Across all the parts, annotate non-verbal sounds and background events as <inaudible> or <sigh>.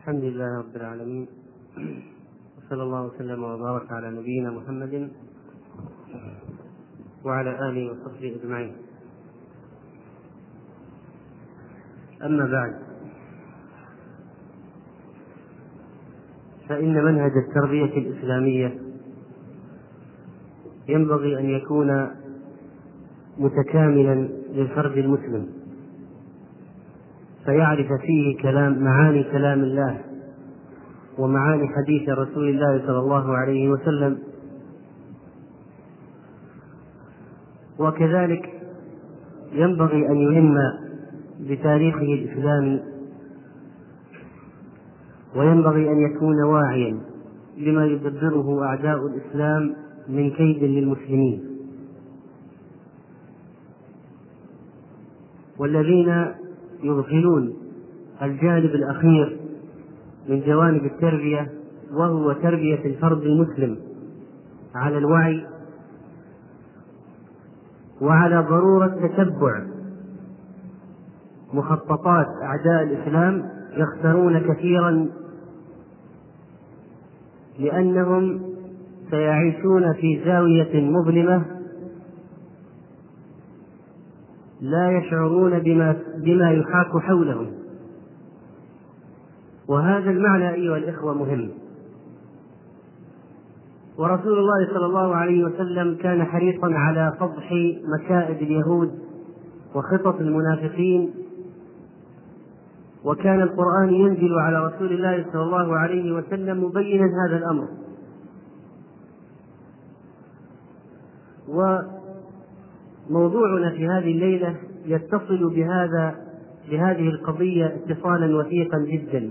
الحمد لله رب العالمين. <clears throat> وصلى الله وسلم وبارك على نبينا محمد وعلى آله وصحبه أجمعين. أما بعد فإن منهج التربية الإسلامية ينبغي أن يكون متكاملا للفرد المسلم. فيعرف فيه كلام معاني كلام الله ومعاني حديث رسول الله صلى الله عليه وسلم. وكذلك ينبغي أن يهم بتاريخه الإسلامي وينبغي أن يكون واعيا لما يدبره أعداء الإسلام من كيد للمسلمين. والذين يغفلون الجانب الأخير من جوانب التربية وهو تربية الفرد المسلم على الوعي وعلى ضرورة تتبع مخططات أعداء الإسلام يخسرون كثيرا لأنهم سيعيشون في زاوية مظلمة لا يشعرون بما بما يحاك حولهم. وهذا المعنى أيها الإخوة مهم. ورسول الله صلى الله عليه وسلم كان حريصا على فضح مكائد اليهود وخطط المنافقين وكان القرآن ينزل على رسول الله صلى الله عليه وسلم مبينا هذا الأمر. موضوعنا في هذه الليلة يتصل بهذا بهذه القضية اتصالا وثيقا جدا.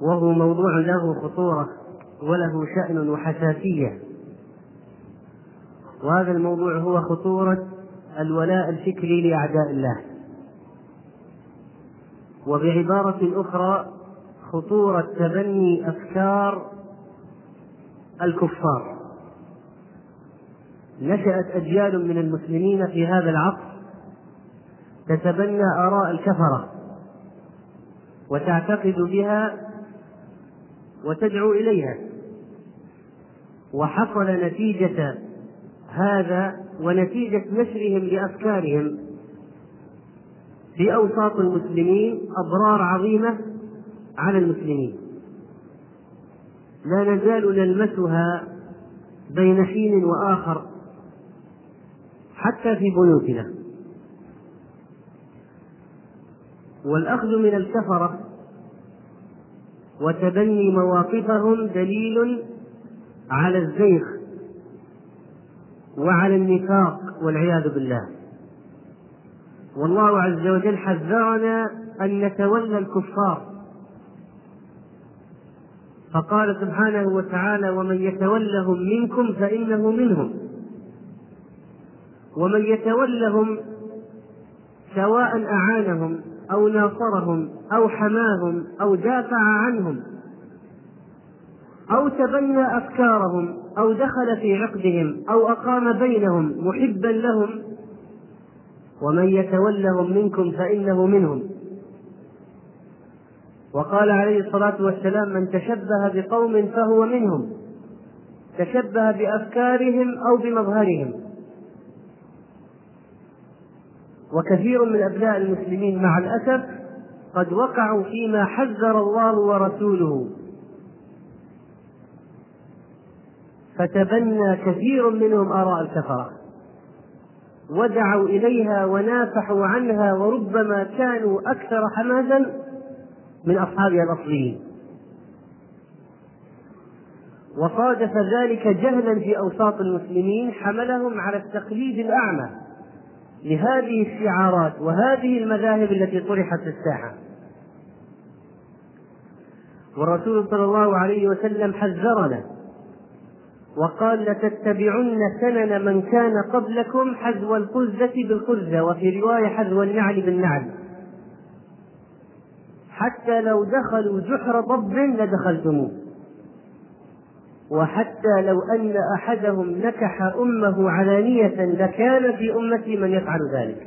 وهو موضوع له خطورة وله شأن وحساسية. وهذا الموضوع هو خطورة الولاء الفكري لأعداء الله. وبعبارة أخرى خطورة تبني أفكار الكفار. نشأت أجيال من المسلمين في هذا العصر تتبنى آراء الكفرة وتعتقد بها وتدعو إليها. وحصل نتيجة هذا ونتيجة نشرهم لأفكارهم في أوساط المسلمين أضرار عظيمة على المسلمين. لا نزال نلمسها بين حين وآخر حتى في بيوتنا. والأخذ من الكفرة وتبني مواقفهم دليل على الزيغ وعلى النفاق والعياذ بالله. والله عز وجل حذرنا أن نتولى الكفار. فقال سبحانه وتعالى ومن يتولهم منكم فإنه منهم. ومن يتولهم سواء أعانهم أو ناصرهم أو حماهم أو دافع عنهم أو تبنى أفكارهم أو دخل في عقدهم أو أقام بينهم محبا لهم ومن يتولهم منكم فإنه منهم. وقال عليه الصلاة والسلام من تشبه بقوم فهو منهم تشبه بأفكارهم أو بمظهرهم. وكثير من أبناء المسلمين مع الأسف قد وقعوا فيما حذر الله ورسوله. فتبنى كثير منهم آراء الكفرة. ودعوا إليها ونافحوا عنها وربما كانوا أكثر حماسا من أصحابها الأصليين. وصادف ذلك جهلا في أوساط المسلمين حملهم على التقليد الأعمى. لهذه الشعارات وهذه المذاهب التي طرحت في الساحة. والرسول صلى الله عليه وسلم حذرنا وقال لتتبعن سنن من كان قبلكم حذو القزة بالقزة وفي رواية حذو النعل بالنعل. حتى لو دخلوا جحر ضب لدخلتموه. وحتى لو أن أحدهم نكح أمه علانية لكان في أمتي من يفعل ذلك.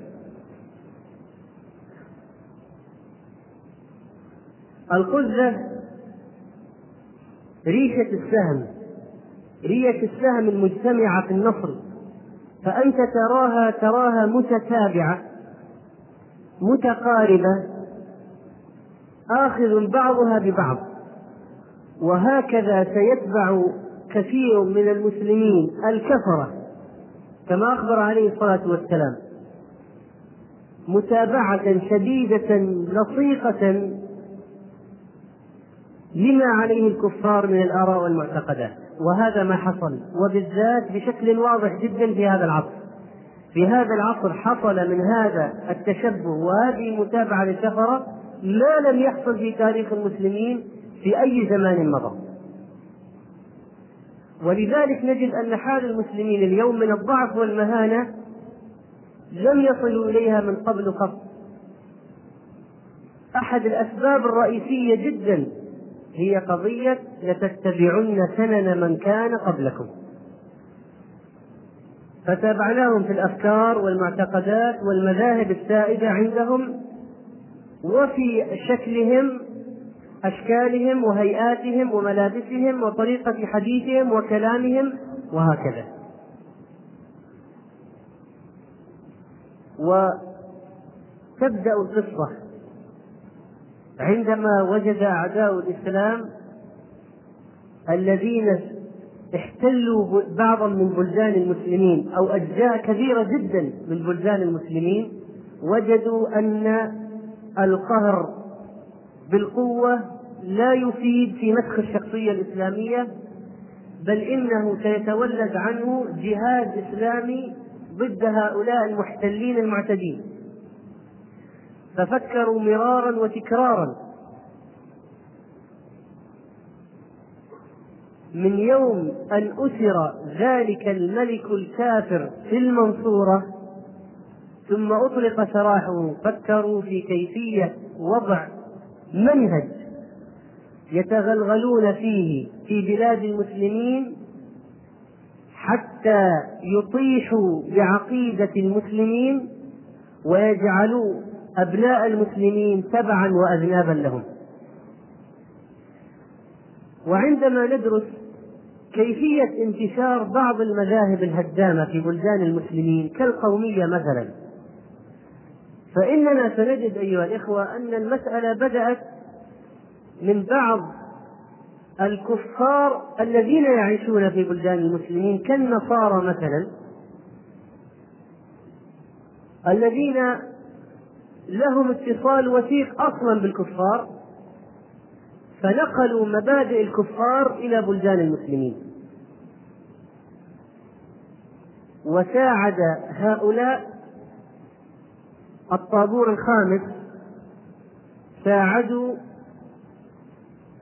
القزة ريشة السهم ريشة السهم المجتمعة في النصر فأنت تراها تراها متتابعة متقاربة آخذ بعضها ببعض. وهكذا سيتبع كثير من المسلمين الكفرة كما أخبر عليه الصلاة والسلام. متابعة شديدة لصيقة لما عليه الكفار من الآراء والمعتقدات. وهذا ما حصل وبالذات بشكل واضح جدا في هذا العصر. في هذا العصر حصل من هذا التشبه وهذه المتابعة للكفرة ما لم يحصل في تاريخ المسلمين في أي زمان مضى. ولذلك نجد أن حال المسلمين اليوم من الضعف والمهانة لم يصلوا إليها من قبل قط. أحد الأسباب الرئيسية جدا هي قضية لتتبعن سنن من كان قبلكم. فتابعناهم في الأفكار والمعتقدات والمذاهب السائدة عندهم وفي شكلهم أشكالهم وهيئاتهم وملابسهم وطريقة حديثهم وكلامهم وهكذا. وتبدأ القصة. عندما وجد أعداء الإسلام الذين احتلوا بعضا من بلدان المسلمين أو أجزاء كبيرة جدا من بلدان المسلمين وجدوا أن القهر بالقوة لا يفيد في مسخ الشخصية الإسلامية بل إنه سيتولد عنه جهاد إسلامي ضد هؤلاء المحتلين المعتدين. ففكروا مرارا وتكرارا. من يوم أن أسر ذلك الملك الكافر في المنصورة ثم أطلق سراحه فكروا في كيفية وضع منهج يتغلغلون فيه في بلاد المسلمين حتى يطيحوا بعقيدة المسلمين ويجعلوا أبناء المسلمين تبعا وأذنابا لهم. وعندما ندرس كيفية انتشار بعض المذاهب الهدامة في بلدان المسلمين كالقومية مثلا فإننا سنجد أيها الإخوة أن المسألة بدأت من بعض الكفار الذين يعيشون في بلدان المسلمين كالنصارى مثلا الذين لهم اتصال وثيق أصلا بالكفار فنقلوا مبادئ الكفار إلى بلدان المسلمين. وساعد هؤلاء الطابور الخامس ساعدوا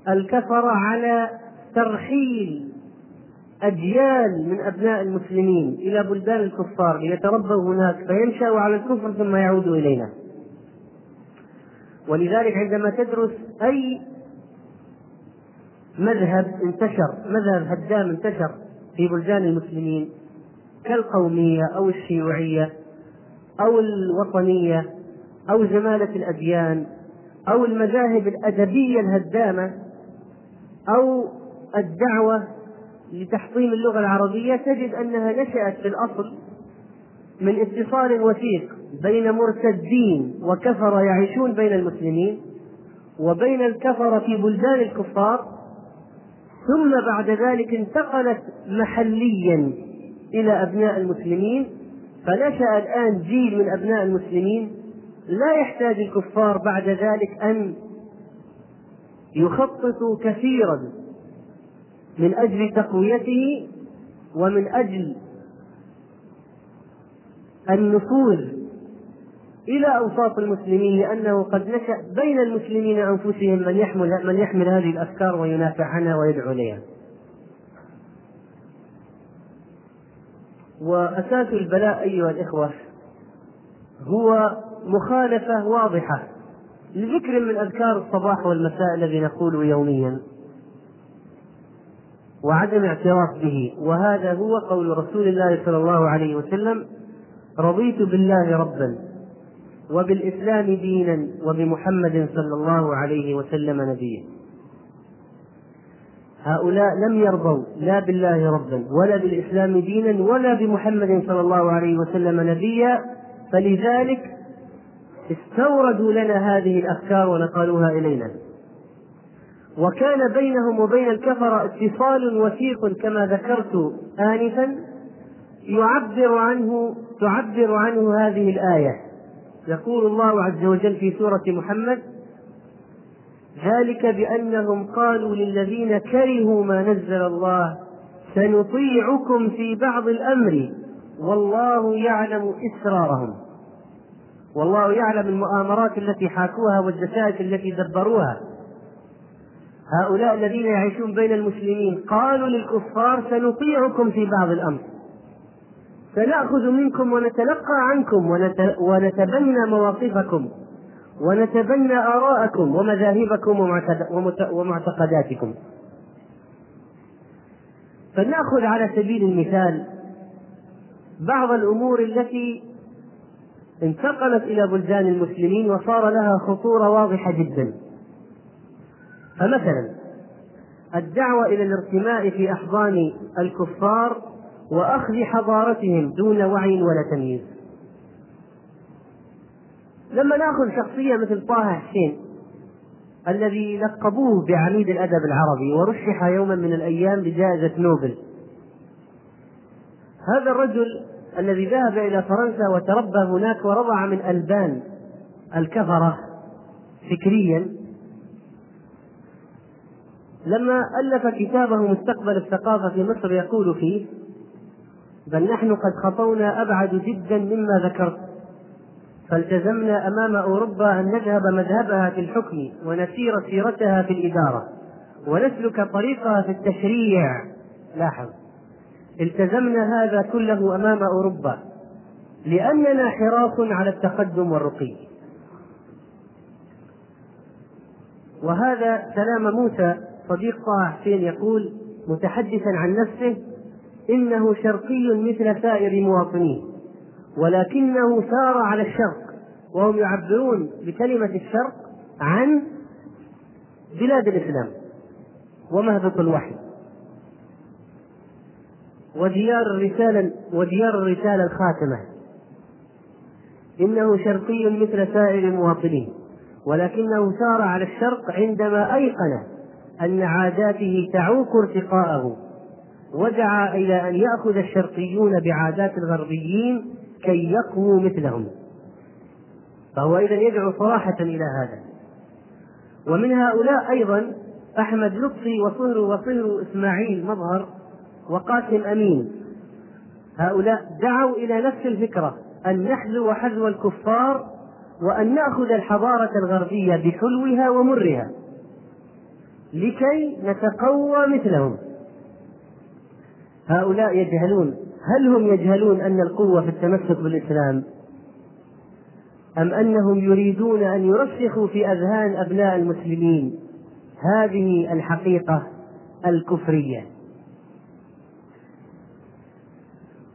الكفرة على ترحيل أجيال من أبناء المسلمين إلى بلدان الكفار ليتربوا هناك فينشأوا على الكفر ثم يعودوا إلينا. ولذلك عندما تدرس أي مذهب انتشر مذهب هدام انتشر في بلدان المسلمين كالقومية أو الشيوعية أو الوطنية أو زمالة الأديان أو المذاهب الأدبية الهدامة أو الدعوة لتحطيم اللغة العربية تجد أنها نشأت في الأصل من اتصال وثيق بين مرتدين وكفرة يعيشون بين المسلمين وبين الكفرة في بلدان الكفار ثم بعد ذلك انتقلت محليا إلى أبناء المسلمين فنشأ الآن جيل من أبناء المسلمين لا يحتاج الكفار بعد ذلك أن يخطط كثيرا من أجل تقويته ومن أجل النفوذ إلى أوساط المسلمين لأنه قد نشأ بين المسلمين أنفسهم من يحمل من يحمل هذه الأفكار وينافع عنها ويدعو اليها. وأساس البلاء أيها الإخوة هو مخالفة واضحة لذكر من أذكار الصباح والمساء الذي نقوله يوميا وعدم اعتراف به وهذا هو قول رسول الله صلى الله عليه وسلم رضيت بالله ربا وبالإسلام دينا وبمحمد صلى الله عليه وسلم نبيا. هؤلاء لم يرضوا لا بالله ربا ولا بالإسلام دينا ولا بمحمد صلى الله عليه وسلم نبيا فلذلك استوردوا لنا هذه الأفكار ونقلوها إلينا. وكان بينهم وبين الكفرة اتصال وثيق كما ذكرت آنفا يعبر عنه تعبر عنه هذه الآية. يقول الله عز وجل في سورة محمد ذلك بأنهم قالوا للذين كرهوا ما نزل الله سنطيعكم في بعض الأمر. والله يعلم إسرارهم. والله يعلم المؤامرات التي حاكوها والدسائس التي دبروها. هؤلاء الذين يعيشون بين المسلمين قالوا للكفار سنطيعكم في بعض الأمر. سنأخذ منكم ونتلقى عنكم ونتبنى مواقفكم. ونتبنى آراءكم ومذاهبكم ومعتقداتكم. فلنأخذ على سبيل المثال بعض الأمور التي انتقلت إلى بلدان المسلمين وصار لها خطورة واضحة جدا. فمثلا الدعوة إلى الارتماء في أحضان الكفار وأخذ حضارتهم دون وعي ولا تمييز. لما ناخذ شخصية مثل طه حسين الذي لقبوه بعميد الأدب العربي ورشح يوما من الأيام بجائزة نوبل. هذا الرجل الذي ذهب إلى فرنسا وتربى هناك ورضع من ألبان الكفرة فكريا. لما ألف كتابه مستقبل الثقافة في مصر يقول فيه بل نحن قد خطونا أبعد جدا مما ذكرت فالتزمنا أمام أوروبا أن نذهب مذهبها في الحكم ونسير سيرتها في الإدارة ونسلك طريقها في التشريع. لاحظ. التزمنا هذا كله أمام أوروبا لأننا حراس على التقدم والرقي. وهذا كلام موسى صديق طه حسين يقول متحدثا عن نفسه إنه شرقي مثل سائر مواطنيه. ولكنه سار على الشرق وهم يعبرون بكلمة الشرق عن بلاد الإسلام ومهبط الوحي. وديار الرسالة وديار الرسالة الخاتمة. إنه شرقي مثل سائر المواطنين ولكنه سار على الشرق عندما أيقن أن عاداته تعوق ارتقاءه. ودعا إلى أن يأخذ الشرقيون بعادات الغربيين كي يقووا مثلهم. فهو إذا يدعو صراحة إلى هذا. ومن هؤلاء أيضا أحمد لطفي وصهر وصهر إسماعيل مظهر وقاسم أمين. هؤلاء دعوا إلى نفس الفكرة أن نحذو حذو الكفار وأن نأخذ الحضارة الغربية بحلوها ومرها لكي نتقوى مثلهم. هؤلاء يجهلون هل هم يجهلون أن القوة في التمسك بالإسلام؟ أم أنهم يريدون أن يرسخوا في أذهان أبناء المسلمين هذه الحقيقة الكفرية؟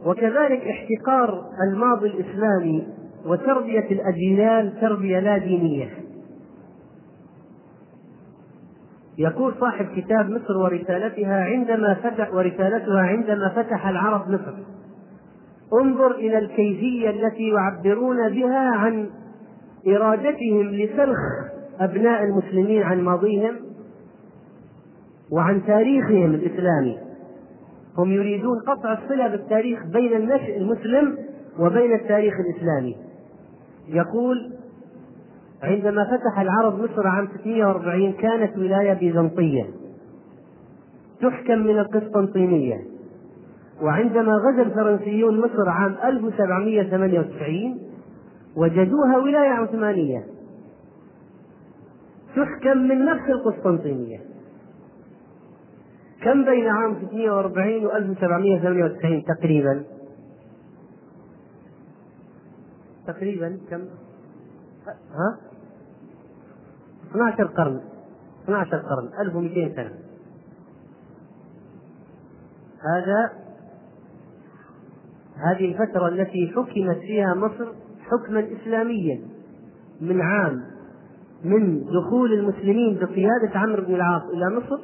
وكذلك احتقار الماضي الإسلامي وتربية الأجيال تربية لا دينية. يقول صاحب كتاب مصر ورسالتها عندما فتح ورسالتها عندما فتح العرب مصر. انظر إلى الكيفية التي يعبرون بها عن إرادتهم لسلخ أبناء المسلمين عن ماضيهم وعن تاريخهم الإسلامي. هم يريدون قطع الصلة بالتاريخ بين النشء المسلم وبين التاريخ الإسلامي. يقول عندما فتح العرب مصر عام 640 كانت ولاية بيزنطية تحكم من القسطنطينية وعندما غزا الفرنسيون مصر عام 1798 وجدوها ولاية عثمانية تحكم من نفس القسطنطينية كم بين عام 640 و 1798 تقريبا؟ تقريبا كم؟ ها؟ 12 قرن. 12 قرن. 1200 سنة. هذا هذه الفترة التي حكمت فيها مصر حكما إسلاميا من عام من دخول المسلمين بقيادة عمرو بن العاص إلى مصر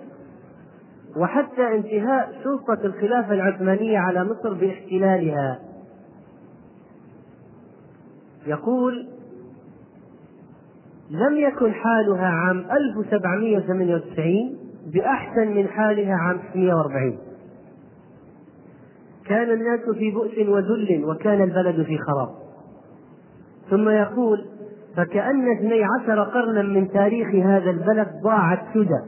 وحتى انتهاء سلطة الخلافة العثمانية على مصر باحتلالها. يقول لم يكن حالها عام 1798 بأحسن من حالها عام 640 كان الناس في بؤس وذل وكان البلد في خراب. ثم يقول فكأن اثني عشر قرنا من تاريخ هذا البلد ضاعت سدى.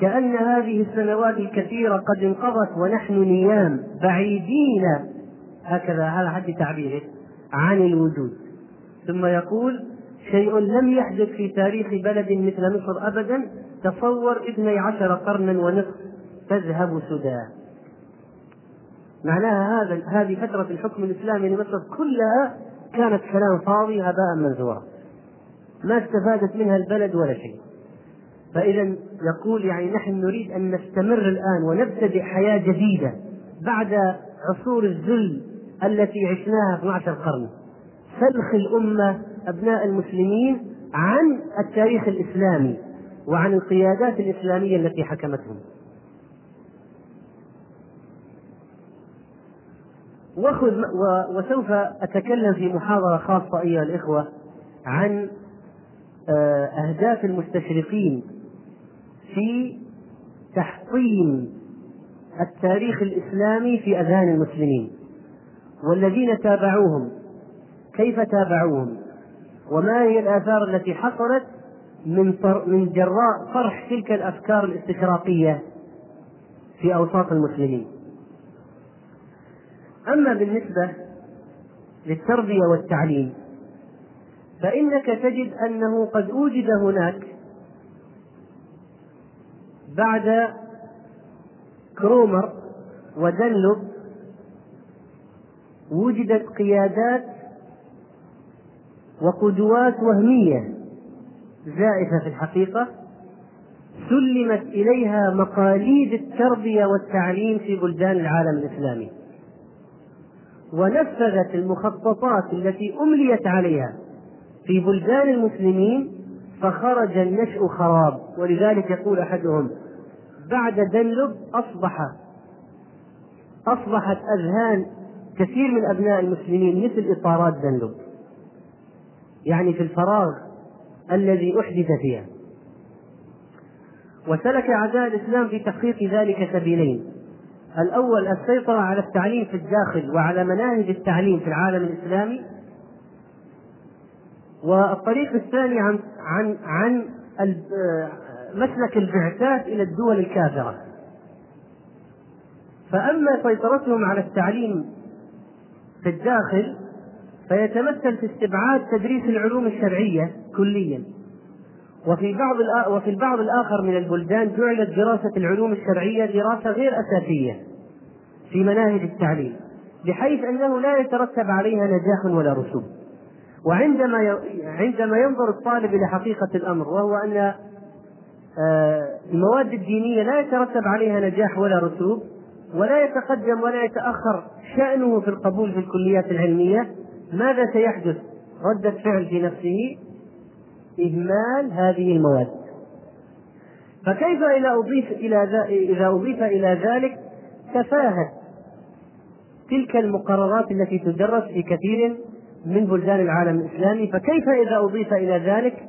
كأن هذه السنوات الكثيرة قد انقضت ونحن نيام بعيدين. هكذا هذا حد تعبيره عن الوجود. ثم يقول شيء لم يحدث في تاريخ بلد مثل مصر أبدا تصور اثني عشر قرنا ونصف تذهب سدى. معناها هذا هذه فترة الحكم الإسلامي لمصر كلها كانت كلام فاضي هباء منثورا. ما استفادت منها البلد ولا شيء. فإذا يقول يعني نحن نريد أن نستمر الآن ونبتدئ حياة جديدة بعد عصور الذل التي عشناها 12 قرن. سلخ الأمة أبناء المسلمين عن التاريخ الإسلامي وعن القيادات الإسلامية التي حكمتهم. وخذ وسوف أتكلم في محاضرة خاصة أيها الإخوة عن آه، أهداف المستشرقين في تحطيم التاريخ الإسلامي في أذهان المسلمين. والذين تابعوهم كيف تابعوهم؟ وما هي الآثار التي حصلت من من جراء طرح تلك الأفكار الاستشراقية في أوساط المسلمين؟ أما بالنسبة للتربية والتعليم فإنك تجد أنه قد أوجد هناك بعد كرومر ودنلب وجدت قيادات وقدوات وهمية زائفة في الحقيقة سلمت إليها مقاليد التربية والتعليم في بلدان العالم الإسلامي. ونفذت المخططات التي أمليت عليها في بلدان المسلمين فخرج النشء خراب ولذلك يقول أحدهم بعد دنلب أصبح أصبحت أذهان كثير من أبناء المسلمين مثل إطارات دنلب يعني في الفراغ الذي أحدث فيها. وسلك أعداء الإسلام في تحقيق ذلك سبيلين. الأول السيطرة على التعليم في الداخل وعلى مناهج التعليم في العالم الإسلامي. والطريق الثاني عن عن عن مسلك البعثات إلى الدول الكافرة. فأما سيطرتهم على التعليم في الداخل فيتمثل في استبعاد تدريس العلوم الشرعية كليا. وفي بعض وفي البعض الآخر من البلدان جعلت دراسة العلوم الشرعية دراسة غير أساسية في مناهج التعليم بحيث أنه لا يترتب عليها نجاح ولا رسوب. وعندما عندما ينظر الطالب إلى حقيقة الأمر وهو أن آه، المواد الدينية لا يترتب عليها نجاح ولا رسوب ولا يتقدم ولا يتأخر شأنه في القبول في الكليات العلمية ماذا سيحدث؟ ردة فعل في نفسه إهمال هذه المواد. فكيف إذا أضيف إلى إذا أضيف إلى ذلك تفاهة تلك المقررات التي تدرس في كثير من بلدان العالم الإسلامي؟ فكيف إذا أضيف إلى ذلك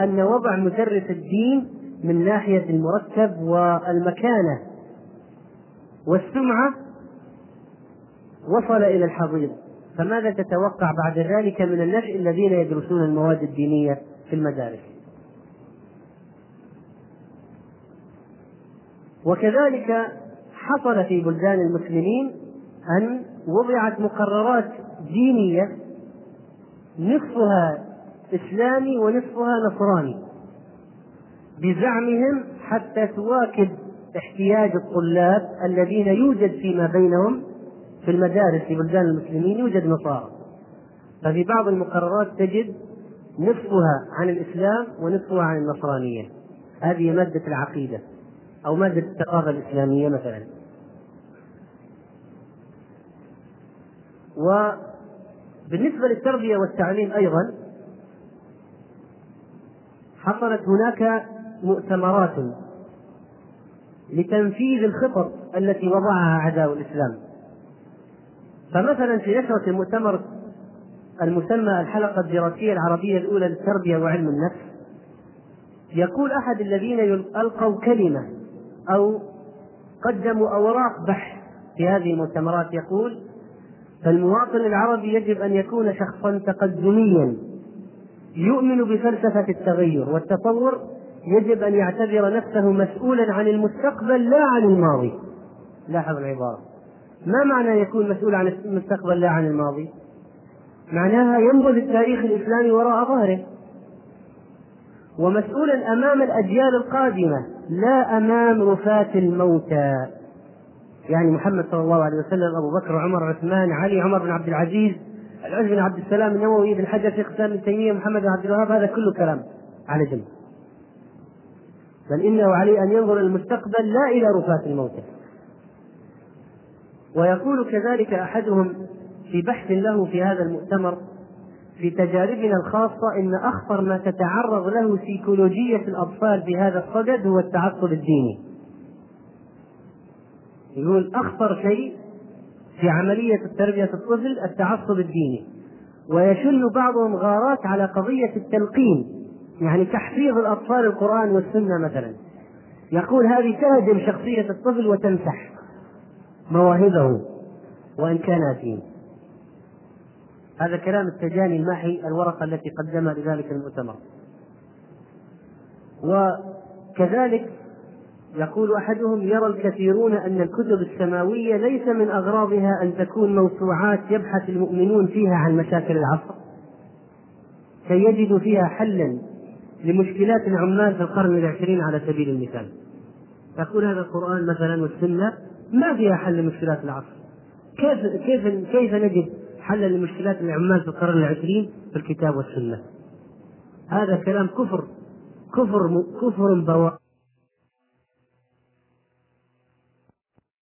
أن وضع مدرس الدين من ناحية المرتب والمكانة والسمعة وصل إلى الحضيض؟ فماذا تتوقع بعد ذلك من النشء الذين يدرسون المواد الدينية في المدارس؟ وكذلك حصل في بلدان المسلمين أن وضعت مقررات دينية نصفها إسلامي ونصفها نصراني بزعمهم حتى تواكب احتياج الطلاب الذين يوجد فيما بينهم في المدارس في بلدان المسلمين يوجد نصارى. ففي بعض المقررات تجد نصفها عن الإسلام ونصفها عن النصرانية. هذه مادة العقيدة أو مادة الثقافة الإسلامية مثلا. وبالنسبة للتربية والتعليم أيضا حصلت هناك مؤتمرات لتنفيذ الخطط التي وضعها أعداء الإسلام. فمثلا في نشرة المؤتمر المسمى الحلقة الدراسية العربية الأولى للتربية وعلم النفس يقول أحد الذين ألقوا كلمة أو قدموا أوراق بحث في هذه المؤتمرات يقول فالمواطن العربي يجب أن يكون شخصا تقدميا يؤمن بفلسفة التغير والتطور يجب أن يعتبر نفسه مسؤولا عن المستقبل لا عن الماضي. لاحظ العبارة. ما معنى يكون مسؤول عن المستقبل لا عن الماضي؟ معناها ينبذ التاريخ الإسلامي وراء ظهره. ومسؤولا أمام الأجيال القادمة لا أمام رفاة الموتى. يعني محمد صلى الله عليه وسلم أبو بكر عمر عثمان علي عمر بن عبد العزيز العز بن عبد السلام النووي بن حجر شيخ الإسلام ابن تيمية محمد بن عبد الوهاب هذا كله كلام على جنب. بل إنه عليه أن ينظر المستقبل لا إلى رفاة الموتى. ويقول كذلك أحدهم في بحث له في هذا المؤتمر في تجاربنا الخاصة إن أخطر ما تتعرض له سيكولوجية الأطفال في هذا الصدد هو التعصب الديني. يقول أخطر شيء في عملية تربية الطفل التعصب الديني. ويشن بعضهم غارات على قضية التلقين يعني تحفيظ الأطفال القرآن والسنة مثلا. يقول هذه تهدم شخصية الطفل وتمسح. مواهبه وإن كان أثيم هذا كلام التجاني الماحي الورقة التي قدمها لذلك المؤتمر. وكذلك يقول أحدهم يرى الكثيرون أن الكتب السماوية ليس من أغراضها أن تكون موسوعات يبحث المؤمنون فيها عن مشاكل العصر. كي يجدوا فيها حلا لمشكلات العمال في القرن العشرين على سبيل المثال. يقول هذا القرآن مثلا والسنة ما فيها حل لمشكلات العصر؟ كيف كيف كيف نجد حلا لمشكلات العمال في القرن العشرين في الكتاب والسنة؟ هذا كلام كفر كفر كفر بواح